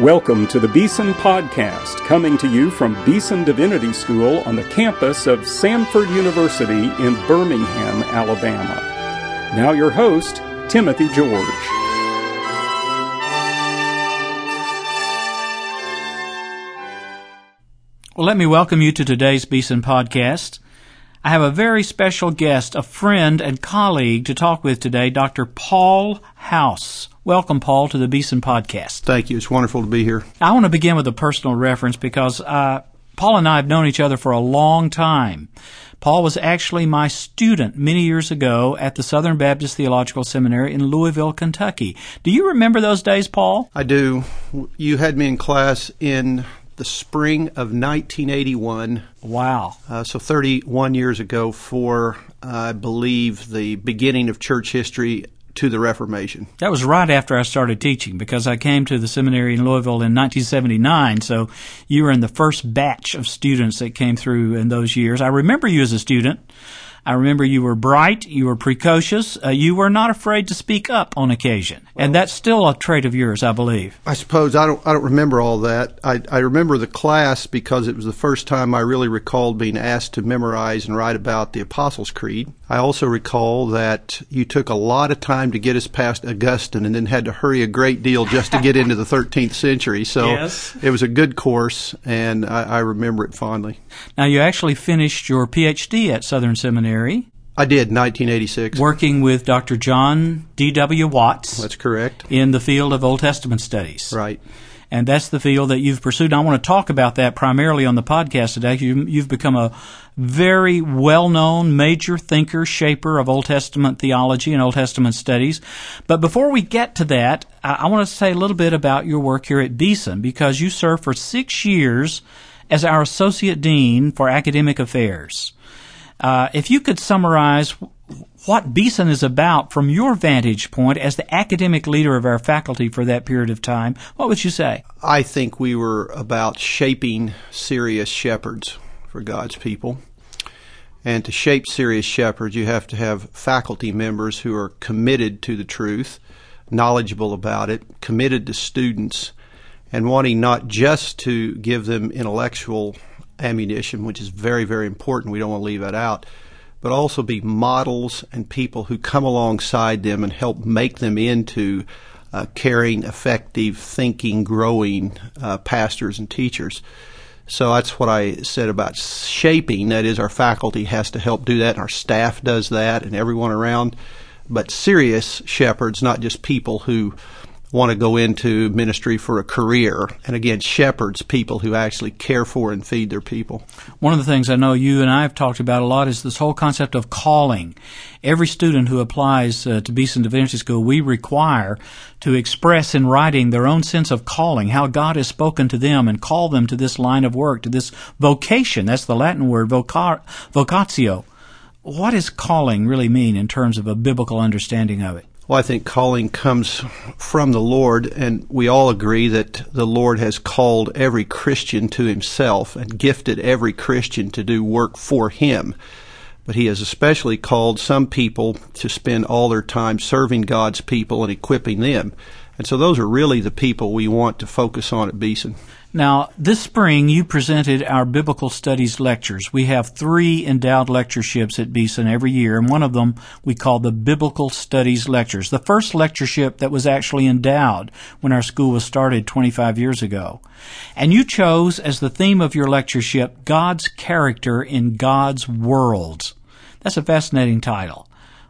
Welcome to the Beeson Podcast, coming to you from Beeson Divinity School on the campus of Samford University in Birmingham, Alabama. Now, your host, Timothy George. Well, let me welcome you to today's Beeson Podcast. I have a very special guest, a friend and colleague to talk with today, Dr. Paul House. Welcome, Paul, to the Beeson Podcast. Thank you. It's wonderful to be here. I want to begin with a personal reference because uh, Paul and I have known each other for a long time. Paul was actually my student many years ago at the Southern Baptist Theological Seminary in Louisville, Kentucky. Do you remember those days, Paul? I do. You had me in class in the spring of 1981. Wow. Uh, so 31 years ago for, I believe, the beginning of church history to the Reformation. That was right after I started teaching because I came to the seminary in Louisville in 1979. So you were in the first batch of students that came through in those years. I remember you as a student. I remember you were bright, you were precocious, uh, you were not afraid to speak up on occasion, and that's still a trait of yours, I believe. I suppose I don't. I don't remember all that. I, I remember the class because it was the first time I really recalled being asked to memorize and write about the Apostles' Creed. I also recall that you took a lot of time to get us past Augustine, and then had to hurry a great deal just to get into the 13th century. So Yes. it was a good course, and I, I remember it fondly. Now, you actually finished your PhD at Southern Seminary, I did 1986. working with Dr. John D.W. Watts That's correct. in the field of Old Testament studies. Right. and that's the field that you've pursued. I want to talk about that primarily on the podcast today. You, you've become a very well-known major thinker, shaper of Old Testament theology and Old Testament studies. But before we get to that, I, I want to say a little bit about your work here at Beeson because you served for six years as our associate dean for academic affairs. Uh, if you could summarize what Beeson is about from your vantage point as the academic leader of our faculty for that period of time, what would you say? I think we were about shaping serious shepherds for God's people. And to shape serious shepherds, you have to have faculty members who are committed to the truth, knowledgeable about it, committed to students, and wanting not just to give them intellectual ammunition, which is very, very important. We don't want to leave that out. But also be models and people who come alongside them and help make them into uh, caring, effective, thinking, growing uh, pastors and teachers. So that's what I said about shaping. That is, our faculty has to help do that, and our staff does that, and everyone around. But serious shepherds, not just people who want to go into ministry for a career. And again, shepherds, people who actually care for and feed their people. One of the things I know you and I have talked about a lot is this whole concept of calling. Every student who applies uh, to Beeson Divinity School, we require to express in writing their own sense of calling, how God has spoken to them and called them to this line of work, to this vocation. That's the Latin word, voca- vocatio. What does calling really mean in terms of a biblical understanding of it? Well, I think calling comes from the Lord, and we all agree that the Lord has called every Christian to Himself and gifted every Christian to do work for Him. But He has especially called some people to spend all their time serving God's people and equipping them. And so those are really the people we want to focus on at Beeson. Now, this spring you presented our biblical studies lectures. We have three endowed lectureships at Beeson every year, and one of them we call the Biblical Studies Lectures. The first lectureship that was actually endowed when our school was started 25 years ago. And you chose as the theme of your lectureship, God's Character in God's Worlds. That's a fascinating title.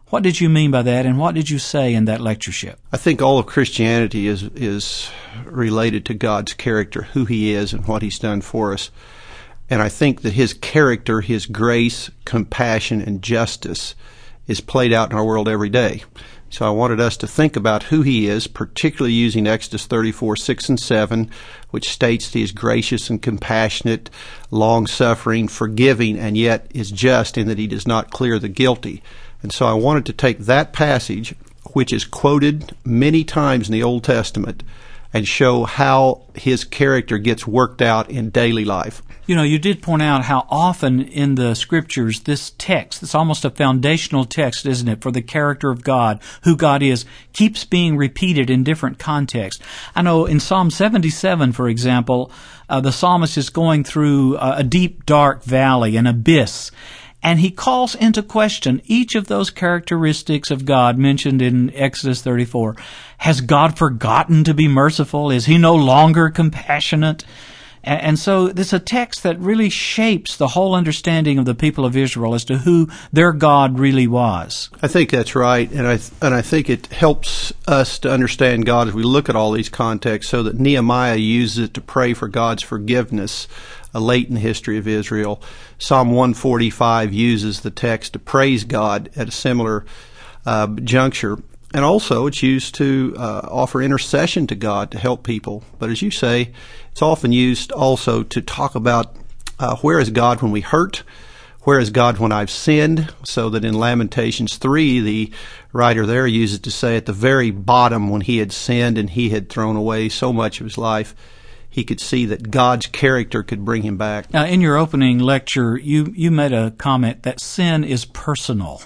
What did you mean by that, and what did you say in that lectureship? I think all of Christianity is is related to God's character, who He is, and what He's done for us. And I think that His character, His grace, compassion, and justice is played out in our world every day. So I wanted us to think about who He is, particularly using Exodus 34, 6 and 7, which states He is gracious and compassionate, long suffering, forgiving, and yet is just in that He does not clear the guilty. And so I wanted to take that passage, which is quoted many times in the Old Testament, and show how his character gets worked out in daily life. You know, you did point out how often in the scriptures this text, it's almost a foundational text, isn't it, for the character of God, who God is, keeps being repeated in different contexts. I know in Psalm 77, for example, uh, the psalmist is going through a deep, dark valley, an abyss, and he calls into question each of those characteristics of God mentioned in Exodus 34. Has God forgotten to be merciful? Is he no longer compassionate? And so it's a text that really shapes the whole understanding of the people of Israel as to who their God really was. I think that's right, and I and I think it helps us to understand God as we look at all these contexts, so that Nehemiah uses it to pray for God's forgiveness uh, late in the history of Israel. Psalm 145 uses the text to praise God at a similar uh, juncture. And also, it's used to uh, offer intercession to God to help people. But as you say, it's often used also to talk about uh, where is God when we hurt, where is God when I've sinned, so that in Lamentations 3, the writer there uses to say at the very bottom when he had sinned and he had thrown away so much of his life, he could see that God's character could bring him back. Now, in your opening lecture, you, you made a comment that sin is personal.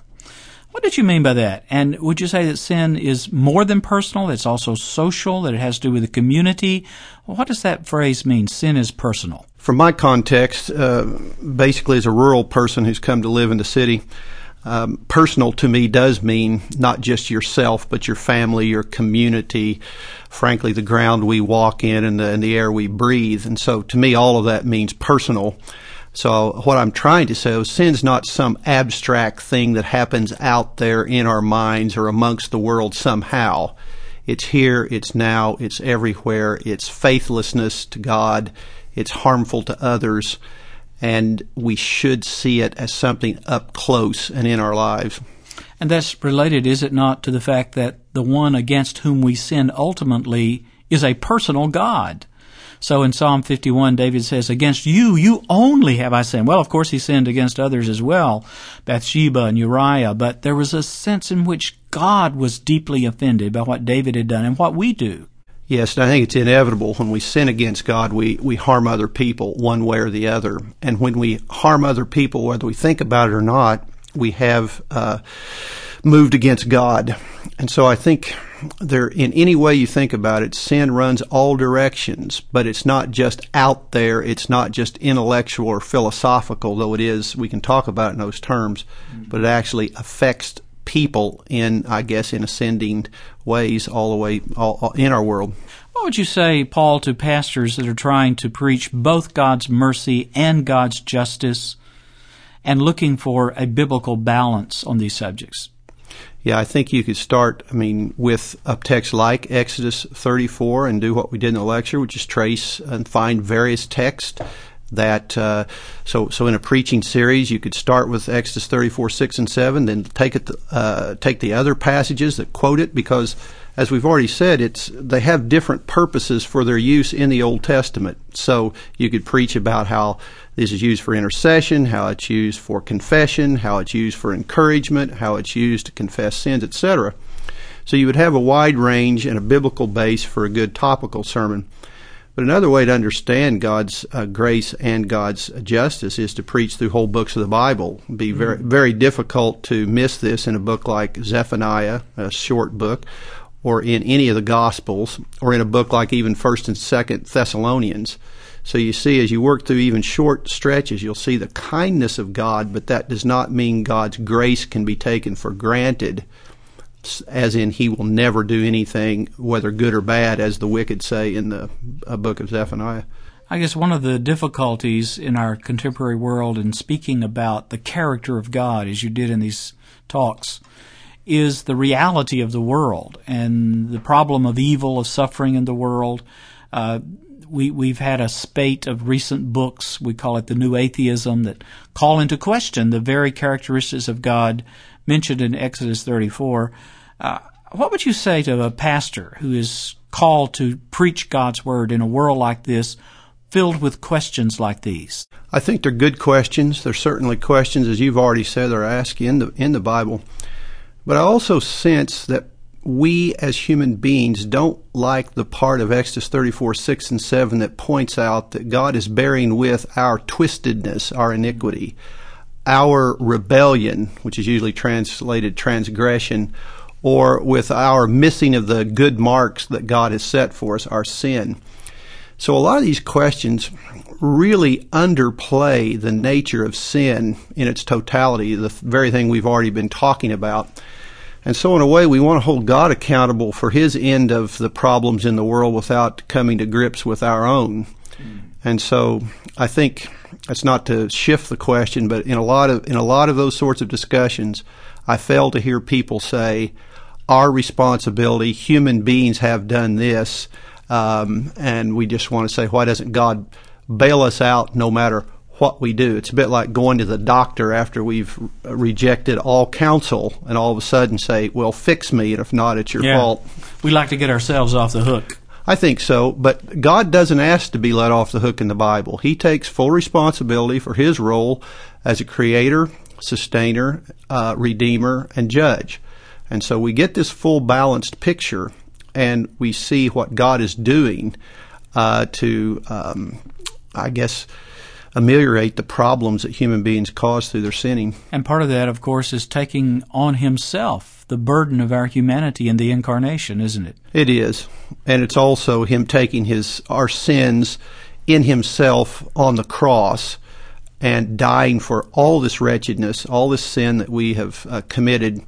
What did you mean by that? And would you say that sin is more than personal? It's also social, that it has to do with the community? What does that phrase mean? Sin is personal. From my context, uh, basically as a rural person who's come to live in the city, um, personal to me does mean not just yourself, but your family, your community, frankly, the ground we walk in and the, and the air we breathe. And so to me, all of that means personal. So what I'm trying to say is sin's not some abstract thing that happens out there in our minds or amongst the world somehow. It's here, it's now, it's everywhere. It's faithlessness to God. It's harmful to others. And we should see it as something up close and in our lives. And that's related, is it not, to the fact that the one against whom we sin ultimately is a personal God? So in Psalm 51, David says, Against you, you only have I sinned. Well, of course, he sinned against others as well, Bathsheba and Uriah, but there was a sense in which God was deeply offended by what David had done and what we do. Yes, and I think it's inevitable when we sin against God, we, we harm other people one way or the other. And when we harm other people, whether we think about it or not, we have uh, moved against God. And so I think there, in any way you think about it, sin runs all directions, but it's not just out there. It's not just intellectual or philosophical, though it is. We can talk about it in those terms, mm-hmm. but it actually affects people in, I guess, in ascending ways all the way all, all, in our world. What would you say, Paul, to pastors that are trying to preach both God's mercy and God's justice and looking for a biblical balance on these subjects? Yeah, I think you could start, I mean, with a text like Exodus 34 and do what we did in the lecture, which is trace and find various texts that uh, so so in a preaching series you could start with Exodus 34 6 and 7 then take it uh, take the other passages that quote it because as we've already said it's they have different purposes for their use in the Old Testament so you could preach about how this is used for intercession, how it's used for confession, how it's used for encouragement, how it's used to confess sins, etc. So you would have a wide range and a biblical base for a good topical sermon. But another way to understand God's uh, grace and God's justice is to preach through whole books of the Bible. It'd be very, mm-hmm. very difficult to miss this in a book like Zephaniah, a short book, or in any of the Gospels, or in a book like even First and Second Thessalonians. So you see, as you work through even short stretches, you'll see the kindness of God, but that does not mean God's grace can be taken for granted, as in He will never do anything, whether good or bad, as the wicked say in the uh, book of Zephaniah. I guess one of the difficulties in our contemporary world in speaking about the character of God, as you did in these talks, is the reality of the world and the problem of evil, of suffering in the world. Uh, we, we've had a spate of recent books, we call it the New Atheism, that call into question the very characteristics of God mentioned in Exodus 34. Uh, what would you say to a pastor who is called to preach God's Word in a world like this, filled with questions like these? I think they're good questions. They're certainly questions, as you've already said, they're asked in the, in the Bible. But I also sense that we as human beings don't like the part of Exodus 34, 6 and 7 that points out that God is bearing with our twistedness, our iniquity, our rebellion, which is usually translated transgression, or with our missing of the good marks that God has set for us, our sin. So a lot of these questions really underplay the nature of sin in its totality, the very thing we've already been talking about. And so, in a way, we want to hold God accountable for His end of the problems in the world without coming to grips with our own. Mm. And so, I think that's not to shift the question, but in a lot of in a lot of those sorts of discussions, I fail to hear people say, "Our responsibility. Human beings have done this," um, and we just want to say, "Why doesn't God bail us out no matter what we do. It's a bit like going to the doctor after we've rejected all counsel and all of a sudden say, well, fix me, and if not, it's your yeah. fault. We like to get ourselves off the hook. I think so, but God doesn't ask to be let off the hook in the Bible. He takes full responsibility for his role as a creator, sustainer, uh, redeemer, and judge. And so we get this full balanced picture and we see what God is doing uh, to, um, I guess, ameliorate the problems that human beings cause through their sinning. And part of that, of course, is taking on himself the burden of our humanity in the incarnation, isn't it? It is. And it's also him taking his our sins in himself on the cross and dying for all this wretchedness, all this sin that we have uh, committed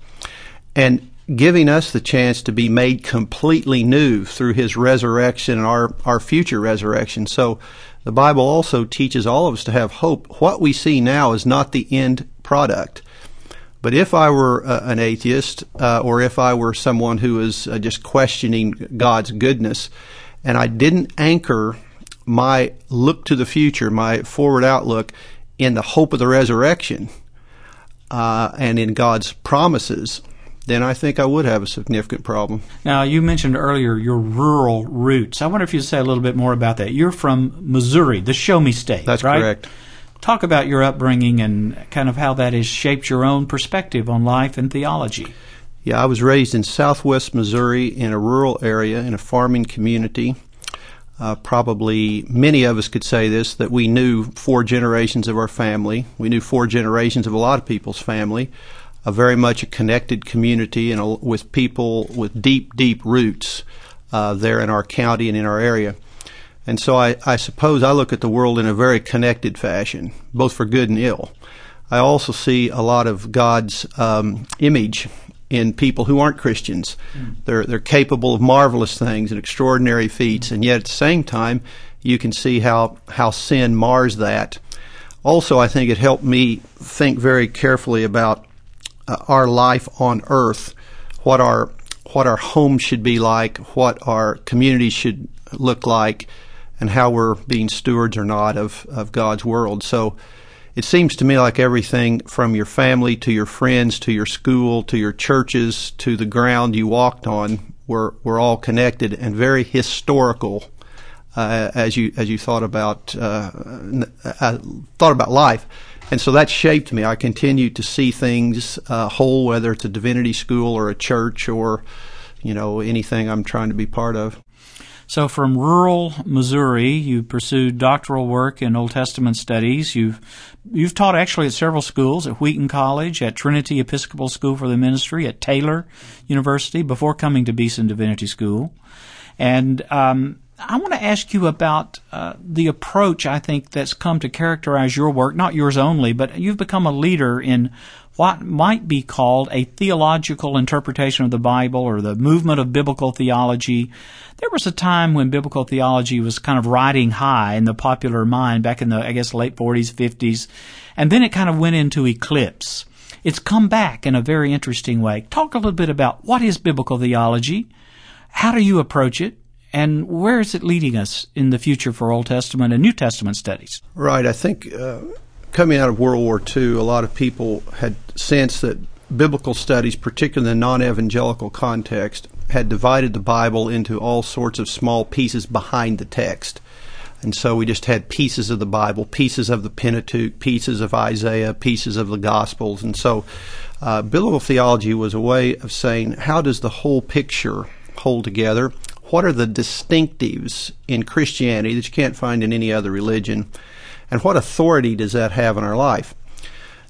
and giving us the chance to be made completely new through his resurrection and our, our future resurrection. So the Bible also teaches all of us to have hope. What we see now is not the end product. But if I were uh, an atheist, uh, or if I were someone who was uh, just questioning God's goodness, and I didn't anchor my look to the future, my forward outlook, in the hope of the resurrection uh, and in God's promises, then I think I would have a significant problem. Now, you mentioned earlier your rural roots. I wonder if you'd say a little bit more about that. You're from Missouri, the show me state. That's right? correct. Talk about your upbringing and kind of how that has shaped your own perspective on life and theology. Yeah, I was raised in southwest Missouri in a rural area in a farming community. Uh, probably many of us could say this that we knew four generations of our family. We knew four generations of a lot of people's family a very much a connected community and a, with people with deep, deep roots uh, there in our county and in our area. And so I, I suppose I look at the world in a very connected fashion, both for good and ill. I also see a lot of God's um, image in people who aren't Christians. Mm. They're they're capable of marvelous things and extraordinary feats, and yet at the same time, you can see how how sin mars that. Also, I think it helped me think very carefully about uh, our life on earth, what our what our home should be like, what our community should look like, and how we're being stewards or not of, of God's world. So it seems to me like everything from your family to your friends to your school to your churches to the ground you walked on were, were all connected and very historical uh, as you as you thought about uh, uh, thought about life. And so that shaped me. I continue to see things uh, whole, whether it's a divinity school or a church or, you know, anything I'm trying to be part of. So, from rural Missouri, you pursued doctoral work in Old Testament studies. You've you've taught actually at several schools, at Wheaton College, at Trinity Episcopal School for the Ministry, at Taylor University, before coming to Beeson Divinity School. And um, I want to ask you about uh, the approach I think that's come to characterize your work, not yours only, but you've become a leader in what might be called a theological interpretation of the Bible or the movement of biblical theology. There was a time when biblical theology was kind of riding high in the popular mind back in the, I guess, late 40s, 50s, and then it kind of went into eclipse. It's come back in a very interesting way. Talk a little bit about what is biblical theology? How do you approach it? And where is it leading us in the future for Old Testament and New Testament studies? Right. I think uh, coming out of World War II, a lot of people had sensed that biblical studies, particularly in the non evangelical context, had divided the Bible into all sorts of small pieces behind the text. And so we just had pieces of the Bible, pieces of the Pentateuch, pieces of Isaiah, pieces of the Gospels. And so uh, biblical theology was a way of saying, how does the whole picture hold together? What are the distinctives in Christianity that you can't find in any other religion? And what authority does that have in our life?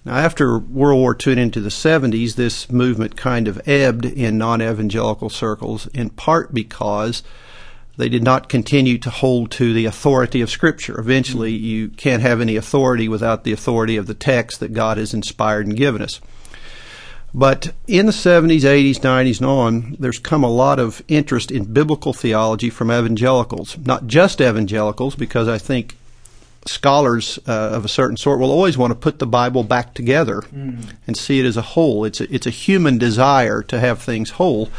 Now, after World War II and into the 70s, this movement kind of ebbed in non evangelical circles, in part because they did not continue to hold to the authority of Scripture. Eventually, you can't have any authority without the authority of the text that God has inspired and given us. But in the 70s, 80s, 90s, and on, there's come a lot of interest in biblical theology from evangelicals. Not just evangelicals, because I think scholars uh, of a certain sort will always want to put the Bible back together mm. and see it as a whole. It's a, it's a human desire to have things whole.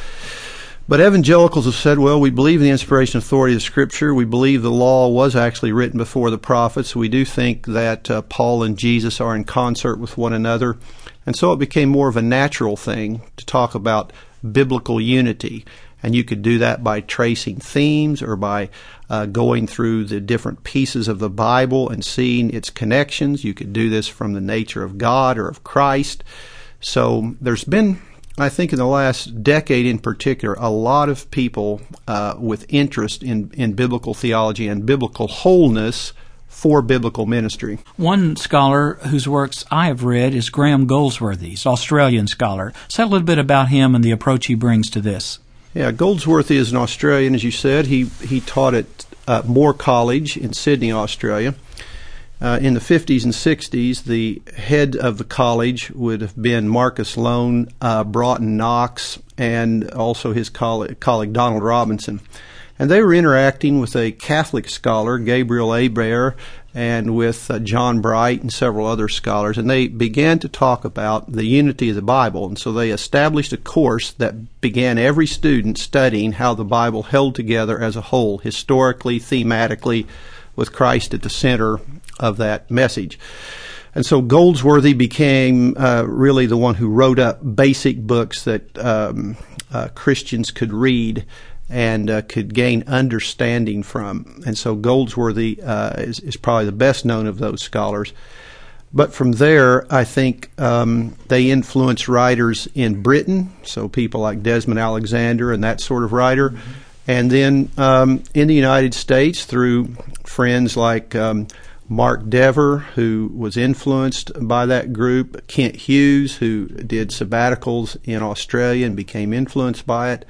But evangelicals have said, well, we believe in the inspiration authority of Scripture. We believe the law was actually written before the prophets. We do think that uh, Paul and Jesus are in concert with one another. And so it became more of a natural thing to talk about biblical unity. And you could do that by tracing themes or by uh, going through the different pieces of the Bible and seeing its connections. You could do this from the nature of God or of Christ. So there's been, I think, in the last decade in particular, a lot of people uh, with interest in, in biblical theology and biblical wholeness for biblical ministry. One scholar whose works I have read is Graham Goldsworthy, he's Australian scholar. Say a little bit about him and the approach he brings to this. Yeah, Goldsworthy is an Australian, as you said. He he taught at uh, Moore College in Sydney, Australia. Uh, in the 50s and 60s, the head of the college would have been Marcus Loane, uh, Broughton Knox, and also his colleague Donald Robinson. And they were interacting with a Catholic scholar, Gabriel Hebert, and with uh, John Bright and several other scholars, and they began to talk about the unity of the Bible. And so they established a course that began every student studying how the Bible held together as a whole, historically, thematically, with Christ at the center of that message. And so Goldsworthy became uh, really the one who wrote up basic books that um, uh, Christians could read and uh, could gain understanding from. And so Goldsworthy uh, is, is, probably the best known of those scholars. But from there, I think um, they influenced writers in Britain, so people like Desmond Alexander and that sort of writer. Mm-hmm. And then um, in the United States, through friends like um, Mark Dever, who was influenced by that group, Kent Hughes, who did sabbaticals in Australia and became influenced by it,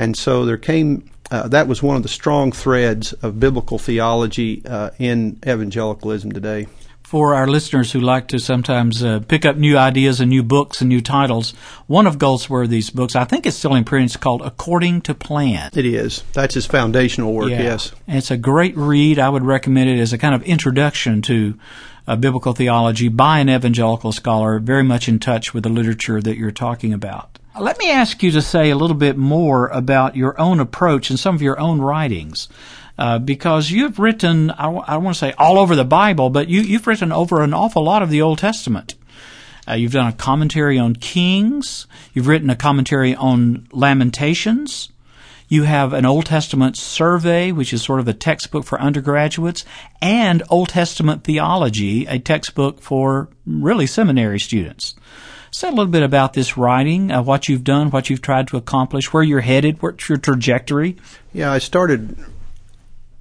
and so there came, uh, that was one of the strong threads of biblical theology uh, in evangelicalism today. For our listeners who like to sometimes uh, pick up new ideas and new books and new titles, one of Goldsworthy's books, I think it's still in print, it's called According to Plan. It is. That's his foundational work, yeah. yes. And it's a great read. I would recommend it as a kind of introduction to uh, biblical theology by an evangelical scholar, very much in touch with the literature that you're talking about. Let me ask you to say a little bit more about your own approach and some of your own writings. Uh, because you've written, I, w- I want to say all over the Bible, but you, you've written over an awful lot of the Old Testament. Uh, you've done a commentary on Kings. You've written a commentary on Lamentations. You have an Old Testament survey, which is sort of a textbook for undergraduates, and Old Testament theology, a textbook for really seminary students. Say a little bit about this writing, uh, what you've done, what you've tried to accomplish, where you're headed, what's your trajectory. Yeah, I started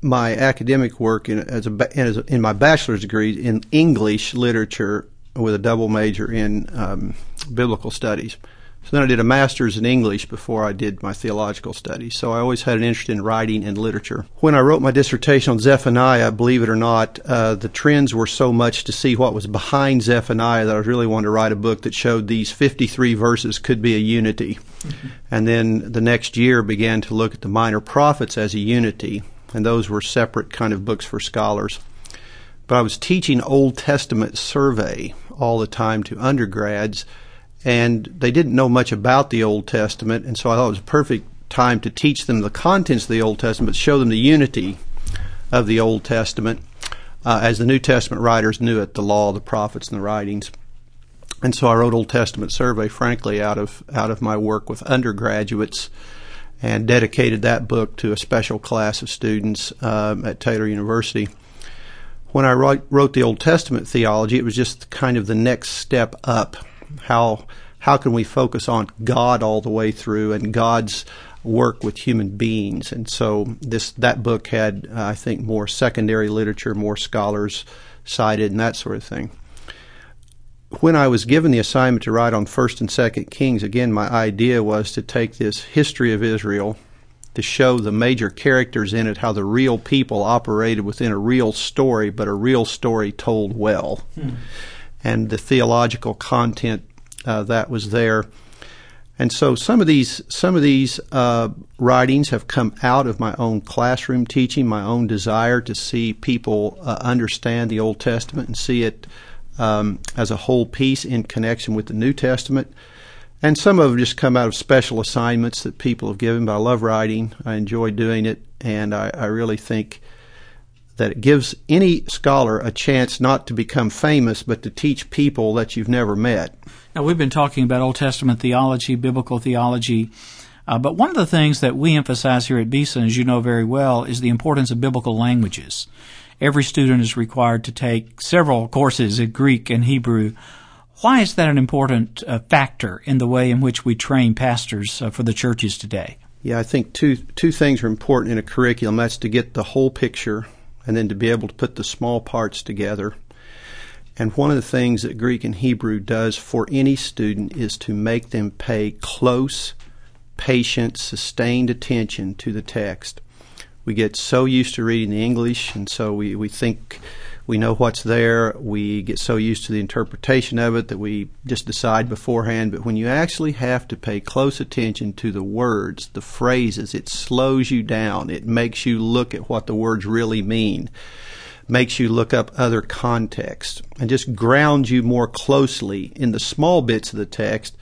my academic work in, as a, as a, in my bachelor's degree in English literature with a double major in um, biblical studies. So then I did a master's in English before I did my theological studies. So I always had an interest in writing and literature. When I wrote my dissertation on Zephaniah, believe it or not, uh, the trends were so much to see what was behind Zephaniah that I really wanted to write a book that showed these 53 verses could be a unity. Mm-hmm. And then the next year began to look at the minor prophets as a unity. And those were separate kind of books for scholars. But I was teaching Old Testament survey all the time to undergrads and they didn't know much about the Old Testament, and so I thought it was a perfect time to teach them the contents of the Old Testament, show them the unity of the Old Testament, uh, as the New Testament writers knew it, the law, the prophets, and the writings. And so I wrote Old Testament survey, frankly, out of out of my work with undergraduates, and dedicated that book to a special class of students um, at Taylor University. When I wrote, wrote the Old Testament theology, it was just kind of the next step up. How how can we focus on God all the way through and God's work with human beings? And so this that book had, uh, I think, more secondary literature, more scholars cited, and that sort of thing when I was given the assignment to write on First and Second Kings, again, my idea was to take this history of Israel, to show the major characters in it, how the real people operated within a real story, but a real story told well, hmm. And the theological content uh, that was there. And so some of these some of these uh, writings have come out of my own classroom teaching, my own desire to see people uh, understand the Old Testament and see it um, as a whole piece in connection with the New Testament. And some of them just come out of special assignments that people have given. But I love writing. I enjoy doing it, and I, I really think that it gives any scholar a chance not to become famous, but to teach people that you've never met. Now, we've been talking about Old Testament theology, biblical theology, uh, but one of the things that we emphasize here at Beeson, as you know very well, is the importance of biblical languages every student is required to take several courses in Greek and Hebrew. Why is that an important uh, factor in the way in which we train pastors uh, for the churches today? Yeah, I think two two things are important in a curriculum. That's to get the whole picture, and then to be able to put the small parts together. And one of the things that Greek and Hebrew does for any student is to make them pay close, patient, sustained attention to the text we get so used to reading the English, and so we, we think we know what's there. We get so used to the interpretation of it that we just decide beforehand. But when you actually have to pay close attention to the words, the phrases, it slows you down. It makes you look at what the words really mean, makes you look up other context, and just grounds you more closely in the small bits of the text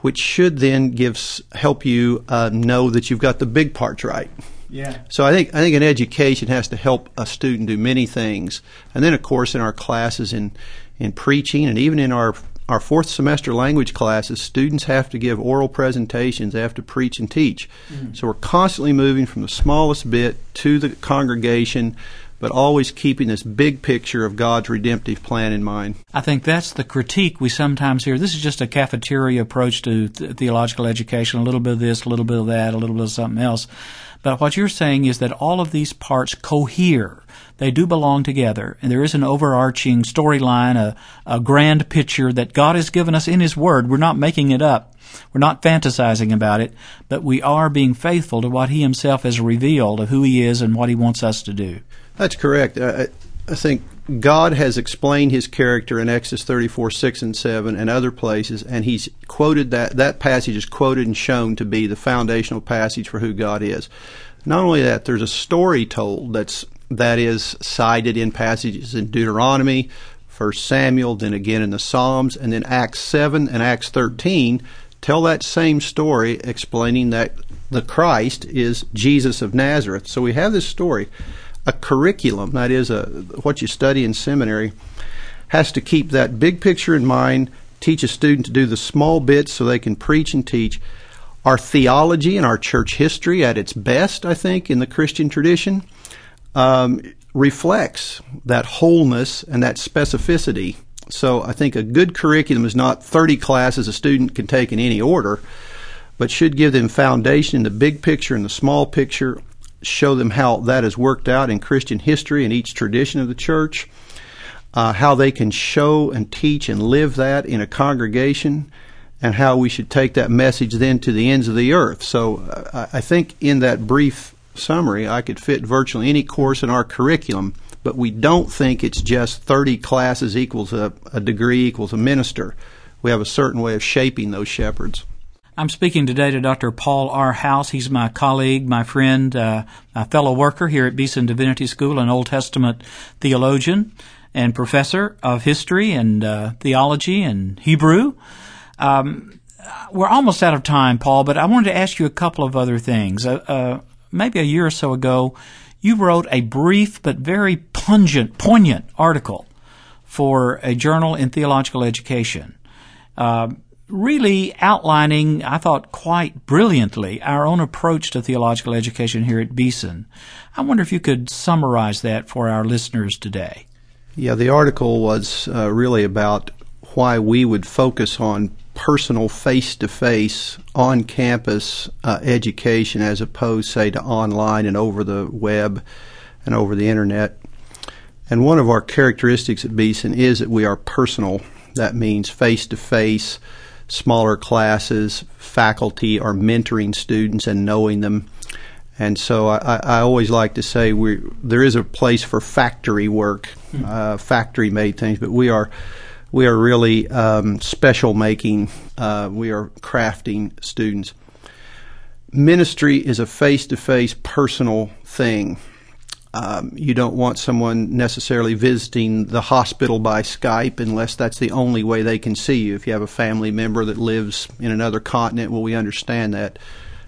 which should then give help you uh, know that you've got the big parts right. Yeah. So I think I think an education has to help a student do many things, and then of course in our classes in in preaching and even in our our fourth semester language classes, students have to give oral presentations, they have to preach and teach. Mm-hmm. So we're constantly moving from the smallest bit to the congregation, but always keeping this big picture of God's redemptive plan in mind. I think that's the critique we sometimes hear. This is just a cafeteria approach to th- theological education, a little bit of this, a little bit of that, a little bit of something else. But what you're saying is that all of these parts cohere. They do belong together, and there is an overarching storyline, a, a grand picture that God has given us in His Word. We're not making it up. We're not fantasizing about it, but we are being faithful to what He Himself has revealed of who He is and what He wants us to do. That's correct. I, I think God has explained his character in Exodus 34, 6 and 7 and other places, and he's quoted that, that passage is quoted and shown to be the foundational passage for who God is. Not only that, there's a story told that's, that is cited in passages in Deuteronomy, 1 Samuel, then again in the Psalms, and then Acts 7 and Acts 13 tell that same story explaining that the Christ is Jesus of Nazareth. So we have this story a curriculum, that is, a, what you study in seminary, has to keep that big picture in mind, teach a student to do the small bits so they can preach and teach. Our theology and our church history, at its best, I think, in the Christian tradition, um, reflects that wholeness and that specificity. So I think a good curriculum is not 30 classes a student can take in any order, but should give them foundation in the big picture and the small picture show them how that has worked out in Christian history and each tradition of the church, uh, how they can show and teach and live that in a congregation, and how we should take that message then to the ends of the earth. So uh, I think in that brief summary, I could fit virtually any course in our curriculum, but we don't think it's just 30 classes equals a, a degree equals a minister. We have a certain way of shaping those shepherds. I'm speaking today to Dr. Paul R. House. He's my colleague, my friend, uh, my fellow worker here at Beeson Divinity School, an Old Testament theologian and professor of history and uh, theology and Hebrew. Um, we're almost out of time, Paul, but I wanted to ask you a couple of other things. Uh, uh maybe a year or so ago, you wrote a brief but very pungent, poignant article for a journal in theological education. Um, really outlining, I thought quite brilliantly, our own approach to theological education here at Beeson. I wonder if you could summarize that for our listeners today. Yeah, the article was uh, really about why we would focus on personal face to face on campus uh, education as opposed, say, to online and over the web and over the internet. And one of our characteristics at Beeson is that we are personal. That means face to face, smaller classes, faculty are mentoring students and knowing them. And so I, I always like to say we there is a place for factory work, hmm. uh, factory made things, but we are we are really um, special making. Uh, we are crafting students. Ministry is a face to face personal thing. Um, you don't want someone necessarily visiting the hospital by Skype unless that's the only way they can see you. If you have a family member that lives in another continent, well, we understand that.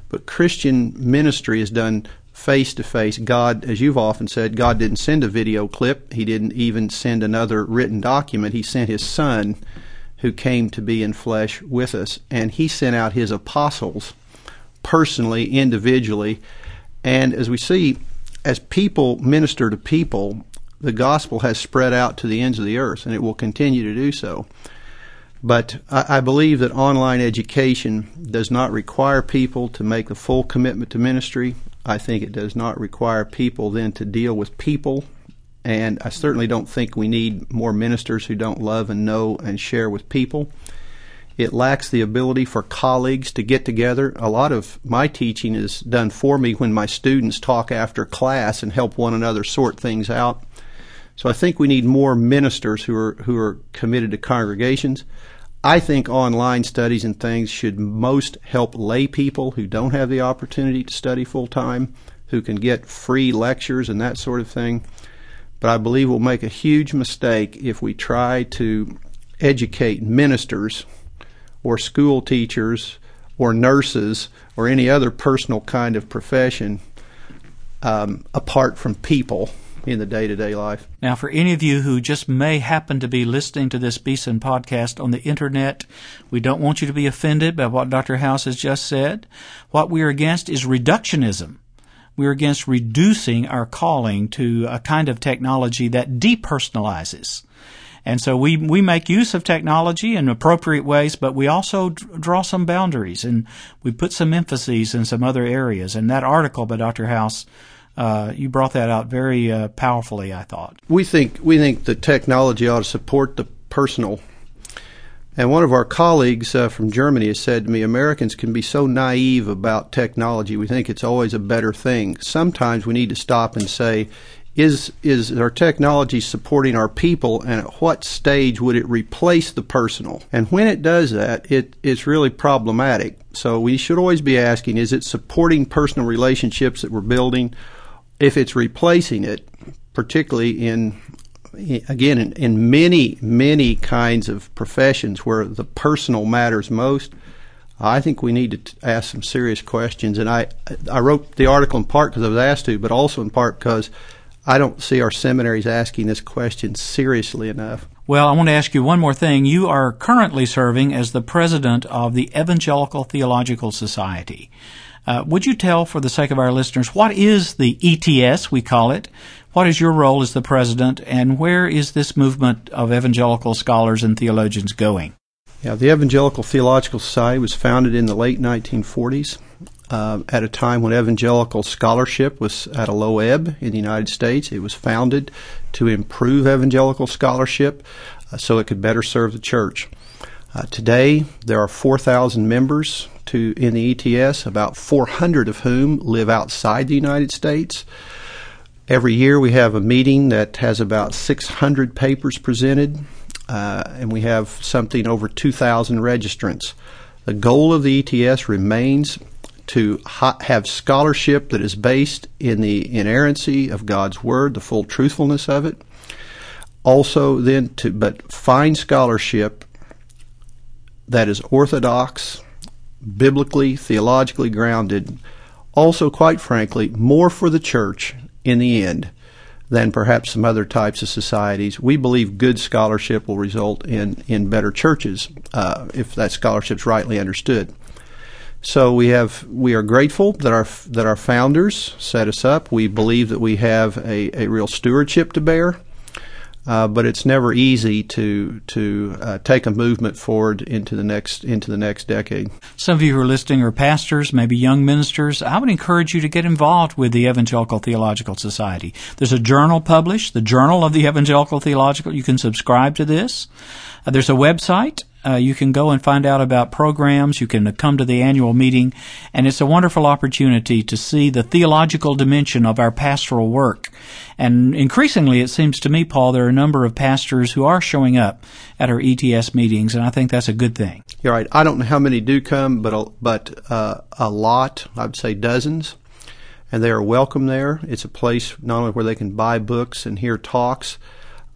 But Christian ministry is done face to face. God, as you've often said, God didn't send a video clip. He didn't even send another written document. He sent His Son, who came to be in flesh with us, and He sent out His apostles personally, individually. And as we see, as people minister to people, the gospel has spread out to the ends of the earth, and it will continue to do so. But I, I, believe that online education does not require people to make the full commitment to ministry. I think it does not require people then to deal with people. And I certainly don't think we need more ministers who don't love and know and share with people. It lacks the ability for colleagues to get together. A lot of my teaching is done for me when my students talk after class and help one another sort things out. So I think we need more ministers who are who are committed to congregations. I think online studies and things should most help lay people who don't have the opportunity to study full time, who can get free lectures and that sort of thing. But I believe we'll make a huge mistake if we try to educate ministers or school teachers or nurses or any other personal kind of profession um, apart from people in the day to day life. Now, for any of you who just may happen to be listening to this Beeson podcast on the internet, we don't want you to be offended by what Dr. House has just said. What we are against is reductionism. We're against reducing our calling to a kind of technology that depersonalizes. And so we, we make use of technology in appropriate ways, but we also draw some boundaries and we put some emphases in some other areas. And that article by Dr. House uh, you brought that out very uh, powerfully. I thought we think we think the technology ought to support the personal. And one of our colleagues uh, from Germany has said to me, Americans can be so naive about technology. We think it's always a better thing. Sometimes we need to stop and say, is is our technology supporting our people and at what stage would it replace the personal? And when it does that it it's really problematic. So we should always be asking is it supporting personal relationships that we're building? If it's replacing it, particularly in again in, in, many many kinds of professions where the personal matters most, I think we need to ask some serious questions. And I I wrote the article in part because I was asked to, but also in part because I don't see our seminaries asking this question seriously enough. Well, I want to ask you one more thing. You are currently serving as the president of the Evangelical Theological Society. Uh, would you tell, for the sake of our listeners, what is the ETS, we call it? What is your role as the president, and where is this movement of evangelical scholars and theologians going? Yeah, the Evangelical Theological Society was founded in the late 1940s uh, at a time when evangelical scholarship was at a low ebb in the United States. It was founded to improve evangelical scholarship uh, so it could better serve the church. Uh, today, there are 4,000 members to in the ETS, about 400 of whom live outside the United States. Every year we have a meeting that has about 600 papers presented, uh, and we have something over 2,000 registrants. The goal of the ETS remains to ha- have scholarship that is based in the inerrancy of God's Word, the full truthfulness of it. Also, then to but find scholarship that is orthodox, biblically, theologically grounded, also, quite frankly, more for the church in the end than perhaps some other types of societies. We believe good scholarship will result in, in better churches uh, if that scholarship's rightly understood. So we have we are grateful that our that our founders set us up. We believe that we have a, a real stewardship to bear. Uh, but it's never easy to to uh, take a movement forward into the next into the next decade. Some of you who are listening are pastors, maybe young ministers. I would encourage you to get involved with the Evangelical Theological Society. There's a journal published, the Journal of the Evangelical Theological. You can subscribe to this. Uh, there's a website uh, you can go and find out about programs. You can come to the annual meeting, and it's a wonderful opportunity to see the theological dimension of our pastoral work. And increasingly, it seems to me, Paul, there are a number of pastors who are showing up at our ETS meetings, and I think that's a good thing. You're right. I don't know how many do come, but a, but uh, a lot. I would say dozens and they are welcome there. It's a place not only where they can buy books and hear talks,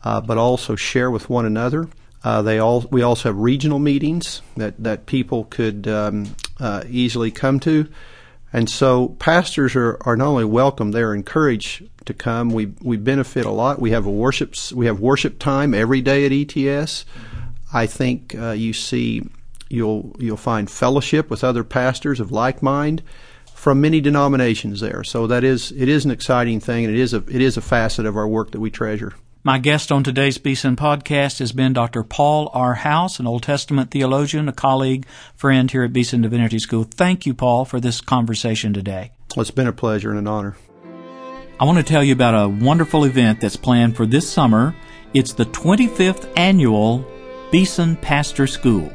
uh, but also share with one another. Uh, they all we also have regional meetings that that people could um, uh, easily come to, and so pastors are, are not only welcome; they're encouraged to come. We we benefit a lot. We have a worship we have worship time every day at ETS. I think uh, you see you'll you'll find fellowship with other pastors of like mind from many denominations there. So that is it is an exciting thing, and it is a it is a facet of our work that we treasure. My guest on today's Beeson podcast has been Dr. Paul R. House, an Old Testament theologian, a colleague, friend here at Beeson Divinity School. Thank you, Paul, for this conversation today. Well, it's been a pleasure and an honor. I want to tell you about a wonderful event that's planned for this summer. It's the 25th annual Beeson Pastor School.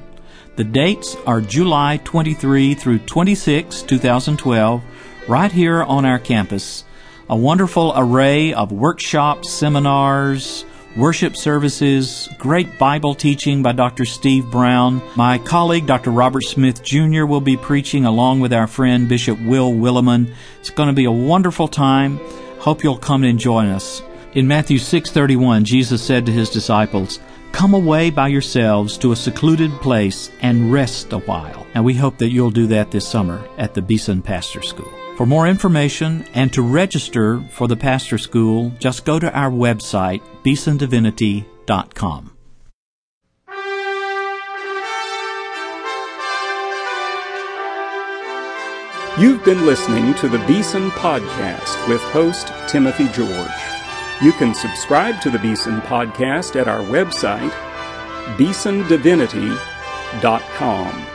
The dates are July 23 through 26, 2012, right here on our campus a wonderful array of workshops, seminars, worship services, great Bible teaching by Dr. Steve Brown. My colleague, Dr. Robert Smith Jr., will be preaching along with our friend Bishop Will Willimon. It's going to be a wonderful time. Hope you'll come and join us. In Matthew 6:31, Jesus said to his disciples, "Come away by yourselves to a secluded place and rest a while." And we hope that you'll do that this summer at the Beeson Pastor School. For more information and to register for the pastor school, just go to our website, beesondivinity.com. You've been listening to the Beeson Podcast with host Timothy George. You can subscribe to the Beeson Podcast at our website, beesondivinity.com.